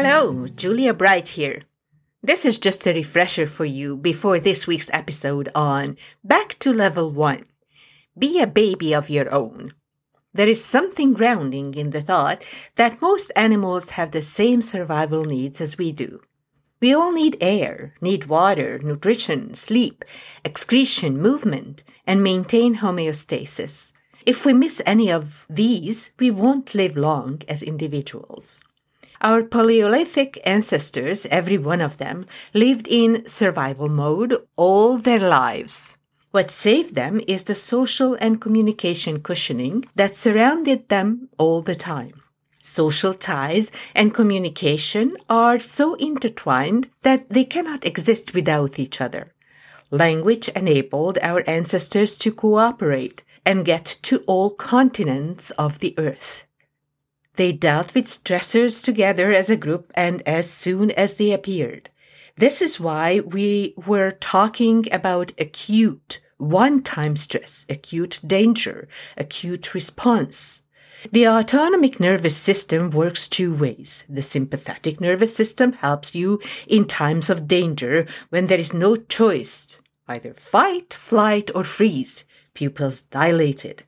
Hello, Julia Bright here. This is just a refresher for you before this week's episode on Back to Level 1. Be a baby of your own. There is something grounding in the thought that most animals have the same survival needs as we do. We all need air, need water, nutrition, sleep, excretion, movement, and maintain homeostasis. If we miss any of these, we won't live long as individuals. Our Paleolithic ancestors, every one of them, lived in survival mode all their lives. What saved them is the social and communication cushioning that surrounded them all the time. Social ties and communication are so intertwined that they cannot exist without each other. Language enabled our ancestors to cooperate and get to all continents of the earth. They dealt with stressors together as a group and as soon as they appeared. This is why we were talking about acute, one time stress, acute danger, acute response. The autonomic nervous system works two ways. The sympathetic nervous system helps you in times of danger when there is no choice, either fight, flight, or freeze, pupils dilated.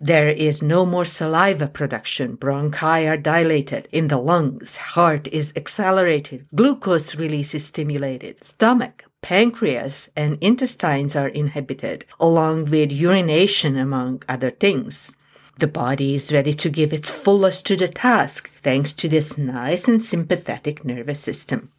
There is no more saliva production. Bronchi are dilated in the lungs. Heart is accelerated. Glucose release is stimulated. Stomach, pancreas, and intestines are inhibited, along with urination, among other things. The body is ready to give its fullest to the task thanks to this nice and sympathetic nervous system.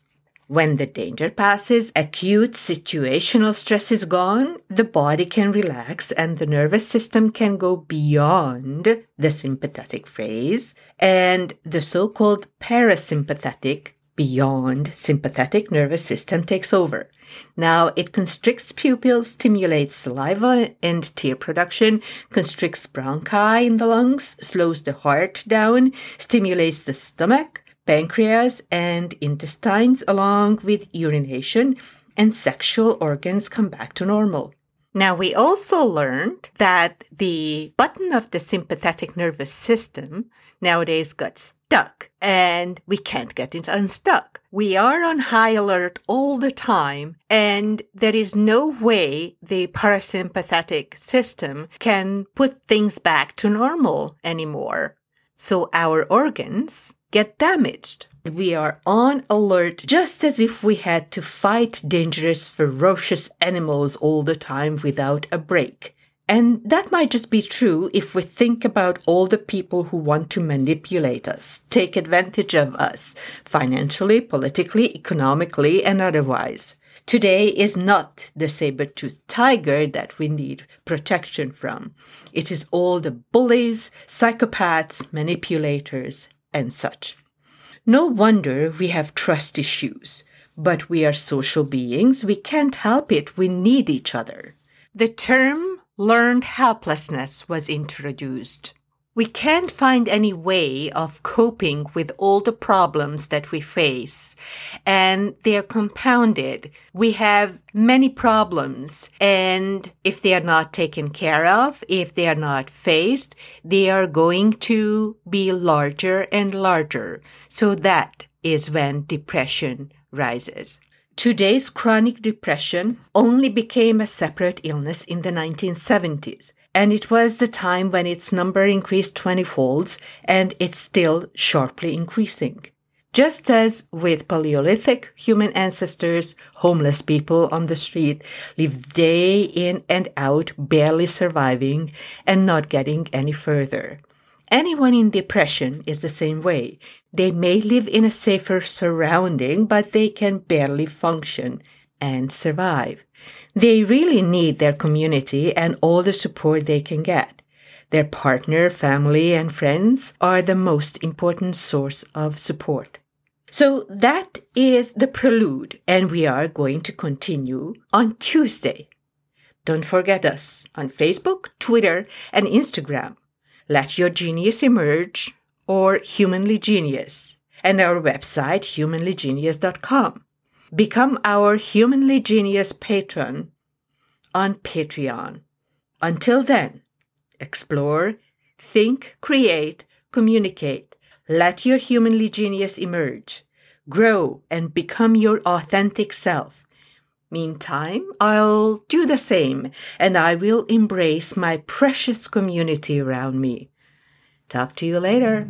When the danger passes, acute situational stress is gone, the body can relax and the nervous system can go beyond the sympathetic phase and the so-called parasympathetic beyond sympathetic nervous system takes over. Now it constricts pupils, stimulates saliva and tear production, constricts bronchi in the lungs, slows the heart down, stimulates the stomach, pancreas and intestines along with urination and sexual organs come back to normal. Now, we also learned that the button of the sympathetic nervous system nowadays got stuck and we can't get it unstuck. We are on high alert all the time and there is no way the parasympathetic system can put things back to normal anymore. So our organs get damaged. We are on alert just as if we had to fight dangerous, ferocious animals all the time without a break. And that might just be true if we think about all the people who want to manipulate us, take advantage of us, financially, politically, economically, and otherwise. Today is not the saber-toothed tiger that we need protection from. It is all the bullies, psychopaths, manipulators, and such. No wonder we have trust issues. But we are social beings. We can't help it. We need each other. The term learned helplessness was introduced. We can't find any way of coping with all the problems that we face, and they're compounded. We have many problems, and if they are not taken care of, if they are not faced, they are going to be larger and larger. So that is when depression rises. Today's chronic depression only became a separate illness in the 1970s and it was the time when its number increased 20 folds and it's still sharply increasing. Just as with Paleolithic human ancestors, homeless people on the street live day in and out, barely surviving and not getting any further. Anyone in depression is the same way. They may live in a safer surrounding, but they can barely function and survive. They really need their community and all the support they can get. Their partner, family, and friends are the most important source of support. So that is the prelude, and we are going to continue on Tuesday. Don't forget us on Facebook, Twitter, and Instagram. Let Your Genius Emerge or Humanly Genius, and our website, humanlygenius.com. Become our Humanly Genius patron on Patreon. Until then, explore, think, create, communicate. Let your humanly genius emerge. grow, and become your authentic self. Meantime, I'll do the same, and I will embrace my precious community around me. Talk to you later.